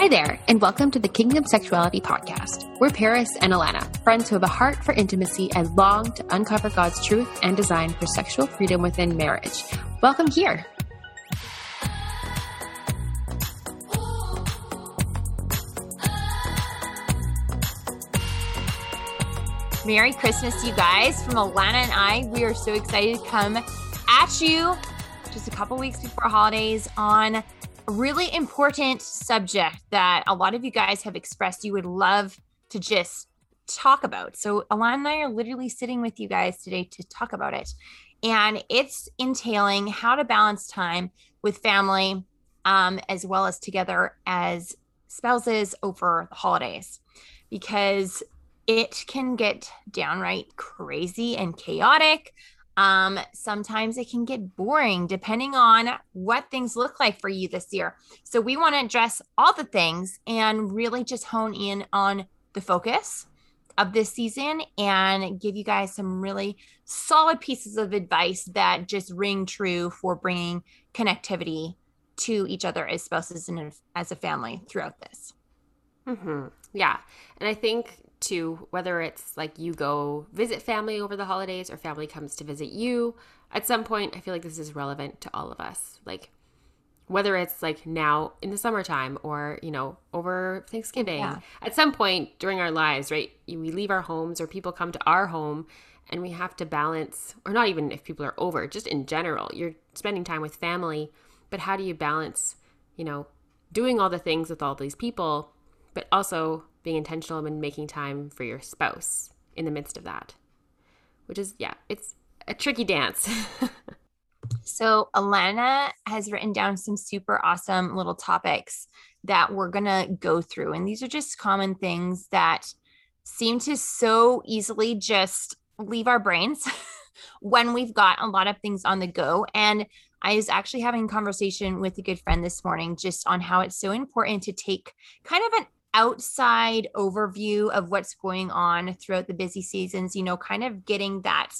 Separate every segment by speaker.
Speaker 1: Hi there, and welcome to the Kingdom Sexuality Podcast. We're Paris and Alana, friends who have a heart for intimacy and long to uncover God's truth and design for sexual freedom within marriage. Welcome here.
Speaker 2: Merry Christmas, you guys. From Alana and I, we are so excited to come at you just a couple weeks before holidays on really important subject that a lot of you guys have expressed you would love to just talk about. So, Alana and I are literally sitting with you guys today to talk about it. And it's entailing how to balance time with family um, as well as together as spouses over the holidays. Because it can get downright crazy and chaotic. Um, sometimes it can get boring depending on what things look like for you this year. So, we want to address all the things and really just hone in on the focus of this season and give you guys some really solid pieces of advice that just ring true for bringing connectivity to each other as spouses and as a family throughout this.
Speaker 3: Mm-hmm. Yeah. And I think too, whether it's like you go visit family over the holidays or family comes to visit you at some point i feel like this is relevant to all of us like whether it's like now in the summertime or you know over thanksgiving yeah. at some point during our lives right we leave our homes or people come to our home and we have to balance or not even if people are over just in general you're spending time with family but how do you balance you know doing all the things with all these people but also being intentional and making time for your spouse in the midst of that, which is, yeah, it's a tricky dance.
Speaker 2: so, Alana has written down some super awesome little topics that we're going to go through. And these are just common things that seem to so easily just leave our brains when we've got a lot of things on the go. And I was actually having a conversation with a good friend this morning just on how it's so important to take kind of an outside overview of what's going on throughout the busy seasons you know kind of getting that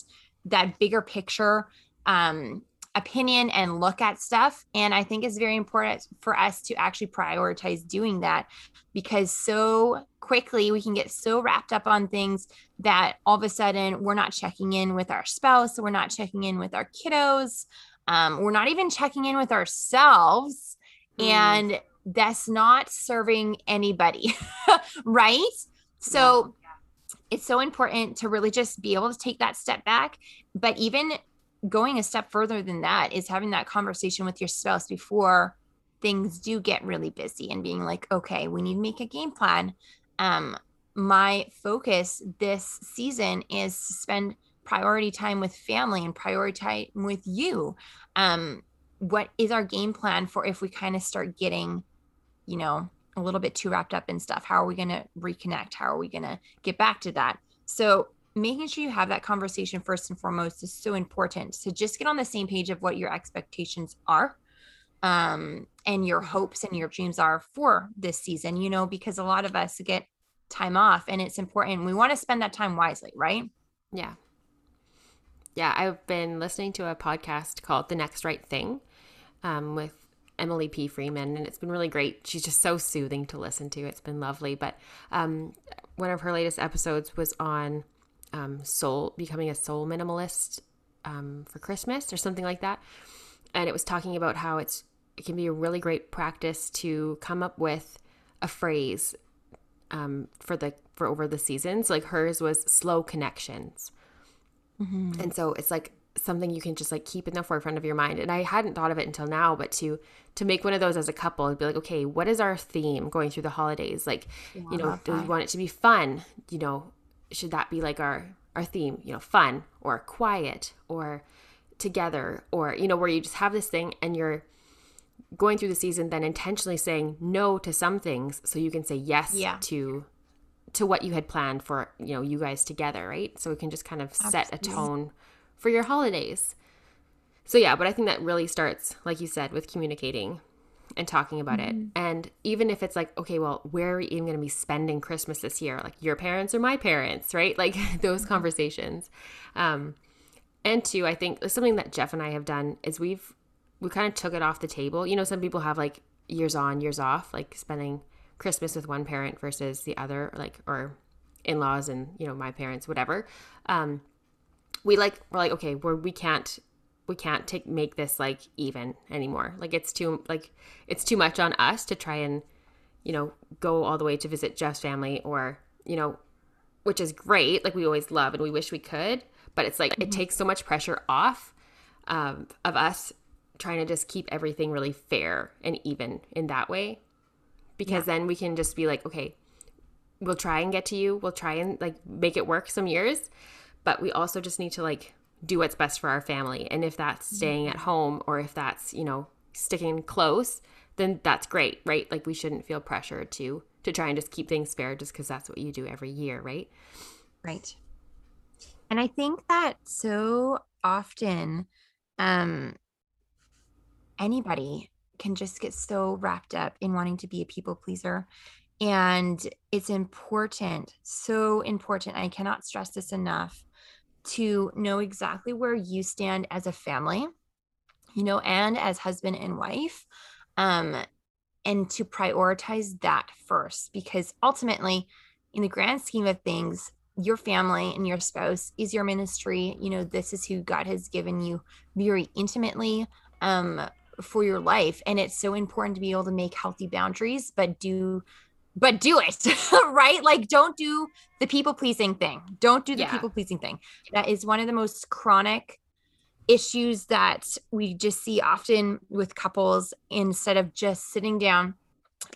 Speaker 2: that bigger picture um opinion and look at stuff and i think it's very important for us to actually prioritize doing that because so quickly we can get so wrapped up on things that all of a sudden we're not checking in with our spouse we're not checking in with our kiddos um, we're not even checking in with ourselves mm. and that's not serving anybody, right? So yeah. it's so important to really just be able to take that step back. But even going a step further than that is having that conversation with your spouse before things do get really busy and being like, okay, we need to make a game plan. Um, my focus this season is to spend priority time with family and priority time with you. Um, what is our game plan for if we kind of start getting you know, a little bit too wrapped up in stuff. How are we going to reconnect? How are we going to get back to that? So, making sure you have that conversation first and foremost is so important. So, just get on the same page of what your expectations are um, and your hopes and your dreams are for this season, you know, because a lot of us get time off and it's important. We want to spend that time wisely, right?
Speaker 3: Yeah. Yeah. I've been listening to a podcast called The Next Right Thing um, with Emily P. Freeman, and it's been really great. She's just so soothing to listen to. It's been lovely. But um, one of her latest episodes was on um, soul, becoming a soul minimalist um, for Christmas or something like that. And it was talking about how it's it can be a really great practice to come up with a phrase um, for the for over the seasons. Like hers was slow connections. Mm-hmm. And so it's like something you can just like keep in the forefront of your mind. And i hadn't thought of it until now but to to make one of those as a couple and be like okay what is our theme going through the holidays? Like yeah, you know do we want it to be fun? You know should that be like our our theme? You know fun or quiet or together or you know where you just have this thing and you're going through the season then intentionally saying no to some things so you can say yes yeah. to to what you had planned for you know you guys together right? So we can just kind of Absolutely. set a tone for your holidays. So, yeah, but I think that really starts, like you said, with communicating and talking about mm-hmm. it. And even if it's like, okay, well, where are we even going to be spending Christmas this year? Like your parents or my parents, right? Like those mm-hmm. conversations. Um, and two, I think something that Jeff and I have done is we've we kind of took it off the table. You know, some people have like years on, years off, like spending Christmas with one parent versus the other, like or in-laws and you know my parents, whatever. Um, we like we're like okay, we're we can't we can't take make this like even anymore. Like it's too like it's too much on us to try and you know go all the way to visit Jeff's family or you know which is great. Like we always love and we wish we could, but it's like mm-hmm. it takes so much pressure off um, of us trying to just keep everything really fair and even in that way because yeah. then we can just be like okay we'll try and get to you we'll try and like make it work some years but we also just need to like do what's best for our family. And if that's mm-hmm. staying at home or if that's you know sticking close then that's great right? Like we shouldn't feel pressure to to try and just keep things fair just because that's what you do every year right?
Speaker 2: Right. And i think that so often um anybody can just get so wrapped up in wanting to be a people pleaser. And it's important so important. I cannot stress this enough to know exactly where you stand as a family you know and as husband and wife um and to prioritize that first because ultimately in the grand scheme of things your family and your spouse is your ministry. You know this is who god has given you very intimately um for your life. And it's so important to be able to make healthy boundaries but do but do it right? Like don't do the people pleasing thing. Don't do the yeah. people pleasing thing. That is one of the most chronic issues that we just see often with couples instead of just sitting down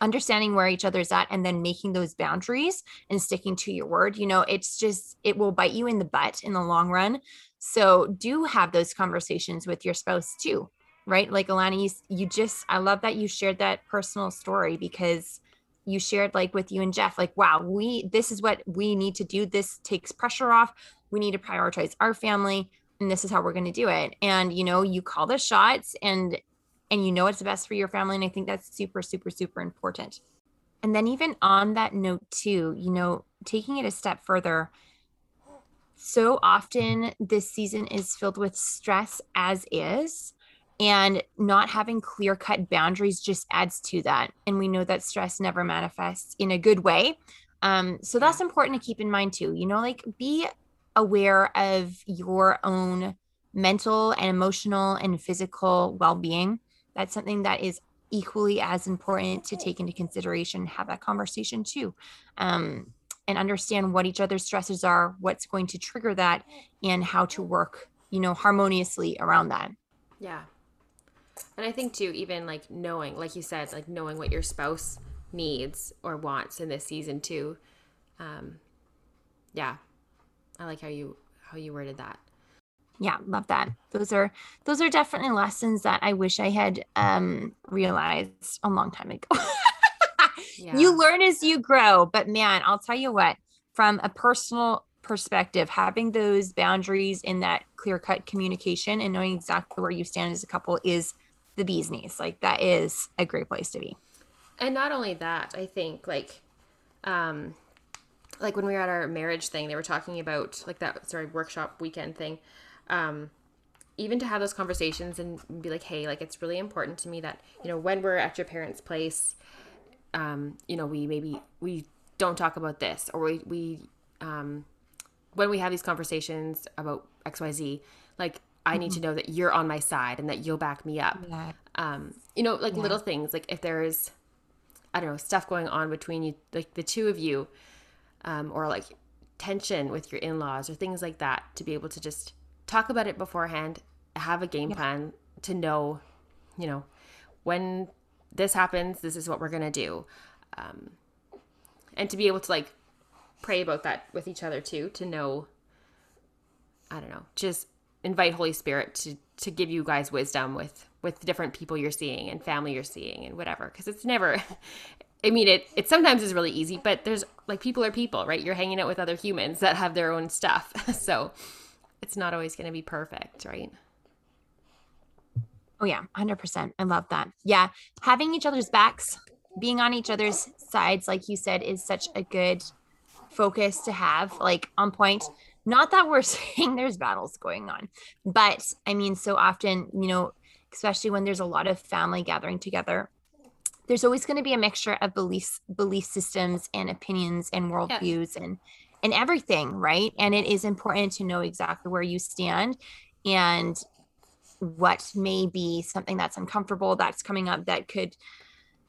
Speaker 2: understanding where each other's at and then making those boundaries and sticking to your word. You know it's just it will bite you in the butt in the long run. So do have those conversations with your spouse too right? Like alana you, you just i love that you shared that personal story because you shared like with you and jeff like wow we this is what we need to do. This takes pressure off. We need to prioritize our family and this is how we're going to do it. And you know you call the shots and and you know it's best for your family and i think that's super super super important. And then even on that note too you know taking it a step further so often this season is filled with stress as is and not having clear cut boundaries just adds to that. And we know that stress never manifests in a good way. Um, so that's important to keep in mind too you know like be aware of your own mental and emotional and physical well-being. That's something that is equally as important to take into consideration have that conversation too. Um, and understand what each other's stresses are what's going to trigger that and how to work you know harmoniously around that.
Speaker 3: Yeah and i think too even like knowing like you said like knowing what your spouse needs or wants in this season too um yeah. I like how you how you worded that.
Speaker 2: Yeah love that. Those are those are definitely lessons that i wish i had um realized a long time ago. Yeah. you learn as you grow but man i'll tell you what from a personal perspective having those boundaries in that clear cut communication and knowing exactly where you stand as a couple is the bee's knees. Like that is a great place to be.
Speaker 3: And not only that i think like um like when we were at our marriage thing they were talking about like that sorry workshop weekend thing. Um, even to have those conversations and be like, hey, like it's really important to me that you know when we're at your parents' place, um, you know, we maybe we don't talk about this, or we we um, when we have these conversations about X Y Z, like I need to mm-hmm. know that you're on my side and that you'll back me up. Yeah. Um, you know, like yeah. little things, like if there's, I don't know, stuff going on between you, like the two of you, um, or like tension with your in laws or things like that, to be able to just talk about it beforehand, have a game yeah. plan to know, you know, when this happens, this is what we're going to do. Um, and to be able to like pray about that with each other too, to know, I don't know, just invite Holy Spirit to, to give you guys wisdom with, with different people you're seeing and family you're seeing and whatever. Cause it's never, I mean, it, it sometimes is really easy, but there's like people are people, right? You're hanging out with other humans that have their own stuff. so, it's not always going to be perfect, right?
Speaker 2: Oh, yeah, 100%. I love that. Yeah. Having each other's backs, being on each other's sides, like you said, is such a good focus to have, like on point. Not that we're saying there's battles going on, but I mean, so often, you know, especially when there's a lot of family gathering together, there's always going to be a mixture of beliefs belief systems and opinions and worldviews yes. and and everything right and it is important to know exactly where you stand and what may be something that's uncomfortable that's coming up that could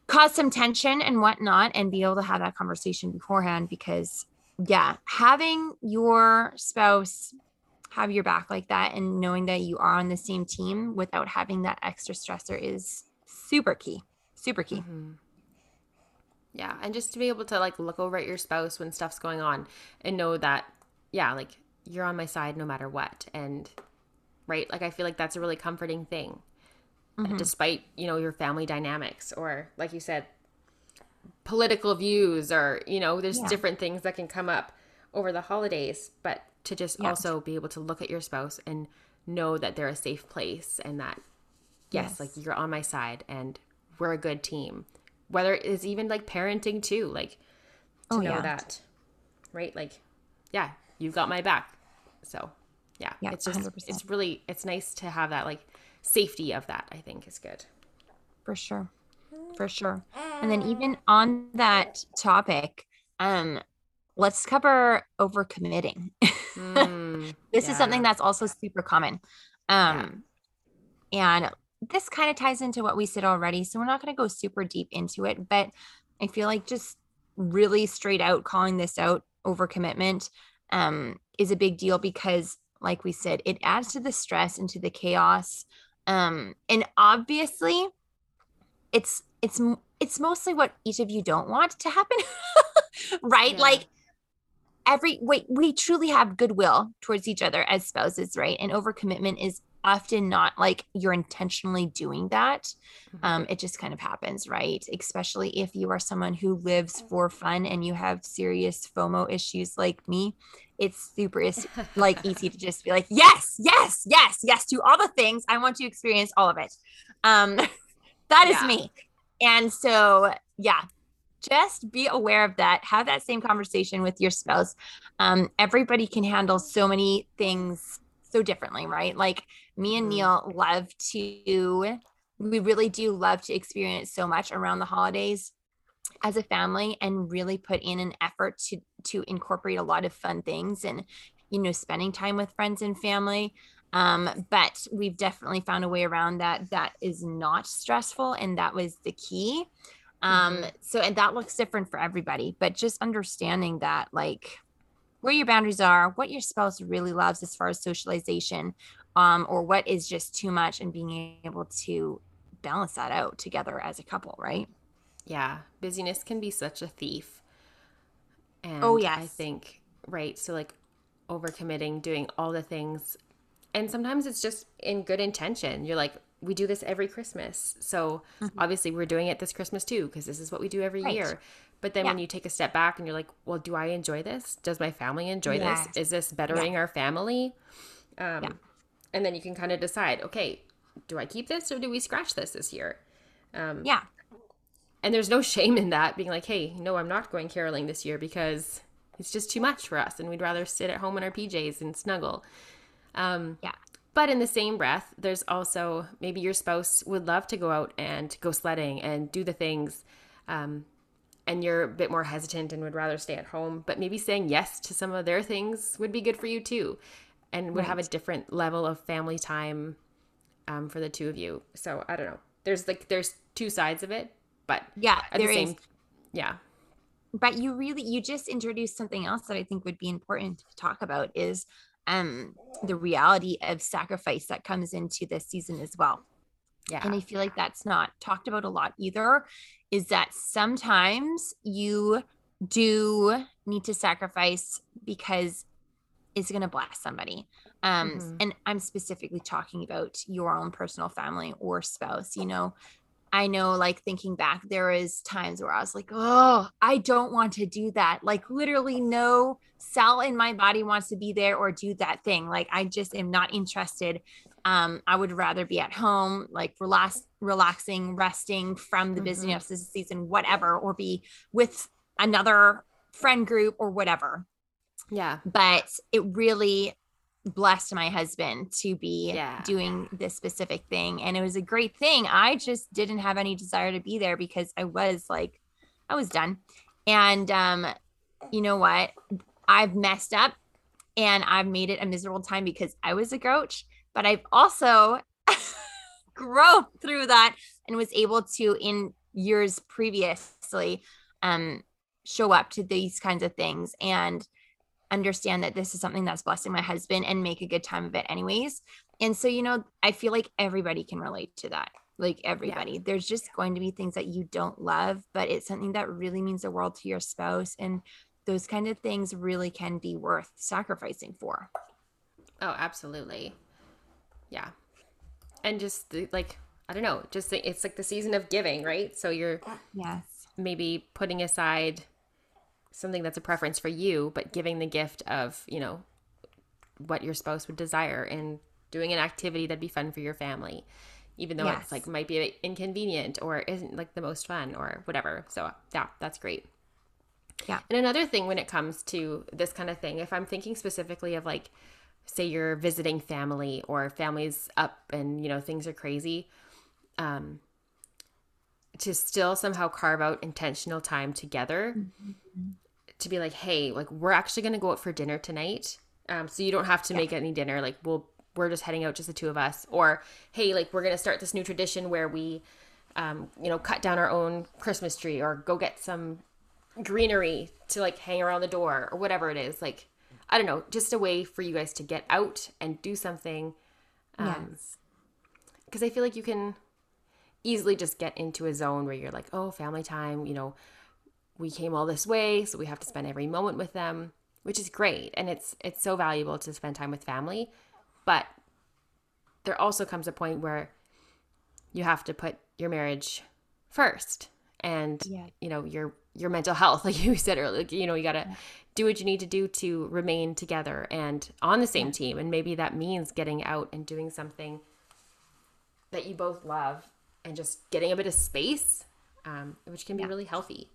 Speaker 2: cause some tension and whatnot and be able to have that conversation beforehand because yeah having your spouse have your back like that and knowing that you are on the same team without having that extra stressor is super key super key mm-hmm.
Speaker 3: yeah and just to be able to like look over at your spouse when stuff's going on and know that yeah like you're on my side no matter what and right like i feel like that's a really comforting thing mm-hmm. despite you know your family dynamics or like you said political views or you know there's yeah. different things that can come up over the holidays but to just yeah. also be able to look at your spouse and know that they're a safe place and that yes, yes. like you're on my side and we're a good team whether it's even like parenting too like to oh, know yeah. that right like yeah you've got my back so yeah, yeah it's just 100%. it's really it's nice to have that like safety of that i think is good
Speaker 2: for sure for sure. And then even on that topic um let's cover overcommitting. Mm, this yeah. is something that's also super common. Um yeah. and this kind of ties into what we said already so we're not going to go super deep into it but i feel like just really straight out calling this out overcommitment um is a big deal because like we said it adds to the stress and to the chaos. Um and obviously it's it's it's mostly what each of you don't want to happen right? Yeah. like every wait we truly have goodwill towards each other as spouses right? And overcommitment is often not like you're intentionally doing that. Mm-hmm. um, it just kind of happens right? Especially if you are someone who lives for fun and you have serious fomo issues like me it's super it's like easy to just be like yes yes yes yes to all the things i want to experience all of it. Um that is yeah. me and so yeah just be aware of that. Have that same conversation with your spouse. Um everybody can handle so many things so differently right? Like me and mm-hmm. neil love to we really do love to experience so much around the holidays as a family and really put in an effort to to incorporate a lot of fun things and you know spending time with friends and family um, but we've definitely found a way around that that is not stressful and that was the key um, mm-hmm. so and that looks different for everybody but just understanding that like where your boundaries are what your spouse really loves as far as socialization um, or what is just too much and being able to balance that out together as a couple right
Speaker 3: yeah, busyness can be such a thief. And oh, yeah. I think, right. So, like, overcommitting, doing all the things. And sometimes it's just in good intention. You're like, we do this every Christmas. So, mm-hmm. obviously, we're doing it this Christmas too, because this is what we do every right. year. But then yeah. when you take a step back and you're like, well, do I enjoy this? Does my family enjoy yes. this? Is this bettering yeah. our family? Um, yeah. And then you can kind of decide, okay, do I keep this or do we scratch this this year?
Speaker 2: Um, yeah
Speaker 3: and there's no shame in that being like hey no i'm not going caroling this year because it's just too much for us and we'd rather sit at home in our pjs and snuggle um,
Speaker 2: yeah
Speaker 3: but in the same breath there's also maybe your spouse would love to go out and go sledding and do the things um, and you're a bit more hesitant and would rather stay at home but maybe saying yes to some of their things would be good for you too and would right. have a different level of family time um, for the two of you so i don't know there's like there's two sides of it but
Speaker 2: yeah, there the same, is.
Speaker 3: Yeah.
Speaker 2: But you really you just introduced something else that I think would be important to talk about is um the reality of sacrifice that comes into this season as well. Yeah. And I feel like that's not talked about a lot either is that sometimes you do need to sacrifice because it's going to bless somebody. Um, mm-hmm. And I'm specifically talking about your own personal family or spouse. You know, I know, like thinking back, there is times where I was like, oh, I don't want to do that. Like, literally, no cell in my body wants to be there or do that thing. Like, I just am not interested. Um, I would rather be at home, like relax, relaxing, resting from the mm-hmm. busyness this season, whatever, or be with another friend group or whatever.
Speaker 3: Yeah.
Speaker 2: But it really blessed my husband to be
Speaker 3: Yeah.
Speaker 2: doing this specific thing and it was a great thing. I just didn't have any desire to be there because i was like i was done. And um you know what? I've messed up and i've made it a miserable time because i was a grouch but i've also grown through that and was able to in years previously um show up to these kinds of things. And understand that this is something that's blessing my husband and make a good time of it anyways and so you know i feel like everybody can relate to that like everybody there's just going to be things that you don't love but it's something that really means the world to your spouse and those kind of things really can be worth sacrificing for
Speaker 3: Oh, absolutely. Yeah. And just the, like, I don't know, just the, it's like the season of giving, right? So you're
Speaker 2: yes
Speaker 3: maybe putting aside something that's a preference for you, but giving the gift of, you know, what your spouse would desire and doing an activity that'd be fun for your family, even though
Speaker 2: Yes.
Speaker 3: it's like might be inconvenient or isn't like the most fun or whatever. So, yeah, that's great.
Speaker 2: Yeah.
Speaker 3: And another thing when it comes to this kind of thing, if I'm thinking specifically of like, say you're visiting family or family's up and, you know, things are crazy, um, to still somehow carve out intentional time together to be like, hey, like we're actually gonna go out for dinner tonight. Um, so you don't have to make any dinner. Like we'll we're just heading out, just the two of us. Or hey, like we're gonna start this new tradition where we, um, you know, cut down our own Christmas tree or go get some greenery to like hang around the door or whatever it is. Like I don't know, just a way for you guys to get out and do something. Um,
Speaker 2: yes
Speaker 3: because I feel like you can easily just get into a zone where you're like, oh, family time, you know, we came all this way, so we have to spend every moment with them, which is great, and it's it's so valuable to spend time with family, but there also comes a point where you have to put your marriage first and
Speaker 2: Yeah.
Speaker 3: you know your your mental health like you said earlier like, you know you got to do what you need to do to remain together and on the same team. And maybe that means getting out and doing something that you both love and just getting a bit of space um, which can be
Speaker 2: Yeah.
Speaker 3: really healthy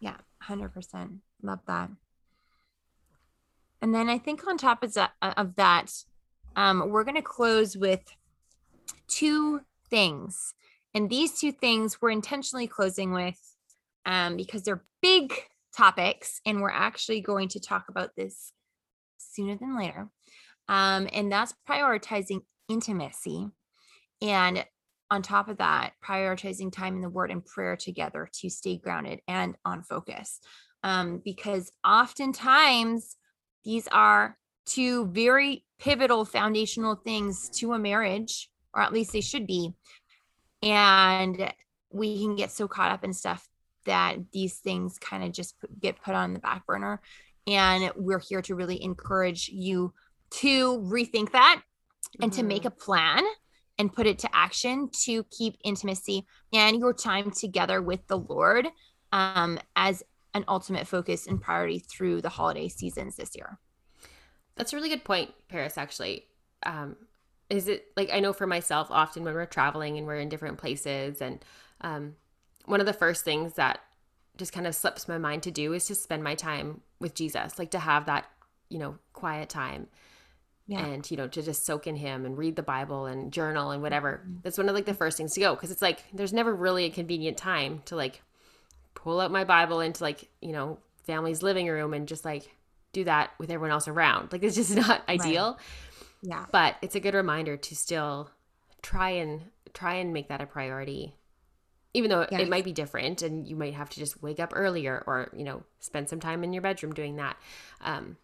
Speaker 2: Yeah, 100%. Love that. And then I think on top of that, of that um, we're going to close with two things. And these two things we're intentionally closing with um, because they're big topics. And we're actually going to talk about this sooner than later. Um, and that's prioritizing intimacy. And on top of that, prioritizing time in the word and prayer together to stay grounded and on focus. Um, because oftentimes these are two very pivotal foundational things to a marriage, or at least they should be. And we can get so caught up in stuff that these things kind of just get put on the back burner. And we're here to really encourage you to rethink that and to make a plan and put it to action to keep intimacy and your time together with the Lord um, as an ultimate focus and priority through the holiday seasons this year.
Speaker 3: That's a really good point, Paris, actually. Um, is it like I know for myself, often when we're traveling and we're in different places, and um, one of the first things that just kind of slips my mind to do is to spend my time with Jesus, like to have that, you know, quiet time
Speaker 2: Yeah.
Speaker 3: and, you know, to just soak in Him and read the Bible and journal and whatever. That's one of like the first things to go because it's like there's never really a convenient time to like pull out my Bible into like, you know, family's living room and just like do that with everyone else around. Like it's just not ideal
Speaker 2: yeah.
Speaker 3: but it's a good reminder to still try and try and make that a priority even though
Speaker 2: Yes.
Speaker 3: it might be different and you might have to just wake up earlier or you know spend some time in your bedroom doing that um,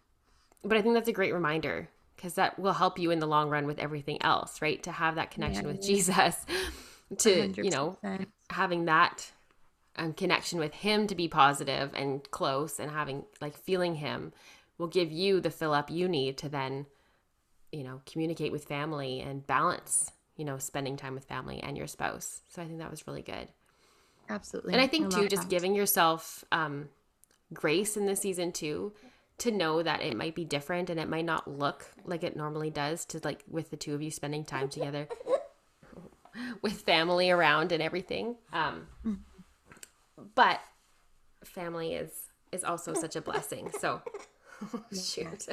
Speaker 3: but i think that's a great reminder because that will help you in the long run with everything else right? To have that connection with jesus to you know having that um, connection with him to be positive and close and having like feeling him will give you the fill up you need to then you know communicate with family and balance you know spending time with family and your spouse. So i think that was really good.
Speaker 2: Absolutely.
Speaker 3: and i think too just
Speaker 2: that.
Speaker 3: giving yourself um grace in this season too to know that it might be different and it might not look like it normally does to like with the two of you spending time together with family around and everything um but family is is also such a blessing so shoot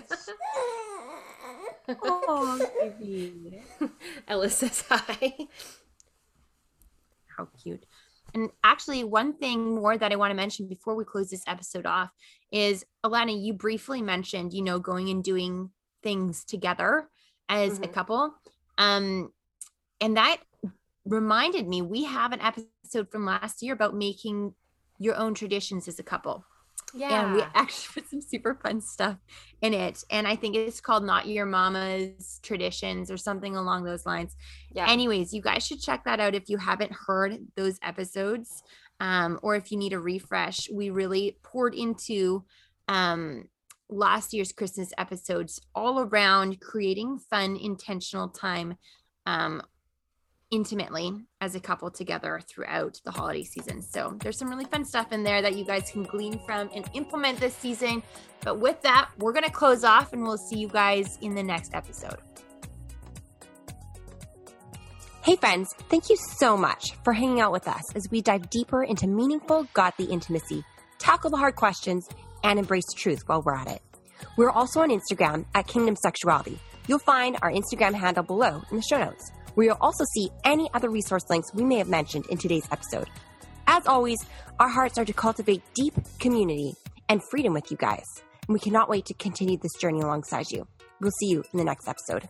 Speaker 2: oh, baby.
Speaker 3: Ellis says hi.
Speaker 2: How cute. And actually, one thing more that I want to mention before we close this episode off is Alana, you briefly mentioned, you know, going and doing things together as mm-hmm. a couple. Um, and that reminded me we have an episode from last year about making your own traditions as a couple. Yeah. And we actually put some super fun stuff in it. And I think it's called Not Your Mama's Traditions or something along those lines. Yeah. Anyways, you guys should check that out if you haven't heard those episodes um, or if you need a refresh. We really poured into um, last year's Christmas episodes all around creating fun, intentional time um, intimately as a couple together throughout the holiday season. So there's some really fun stuff in there that you guys can glean from and implement this season. But with that, we're going to close off and we'll see you guys in the next episode.
Speaker 1: Hey, friends, thank you so much for hanging out with us as we dive deeper into meaningful, godly intimacy, tackle the hard questions, and embrace truth while we're at it. We're also on Instagram at Kingdom Sexuality. You'll find our Instagram handle below in the show notes where you'll also see any other resource links we may have mentioned in today's episode. As always, our hearts are to cultivate deep community and freedom with you guys, and we cannot wait to continue this journey alongside you. We'll see you in the next episode.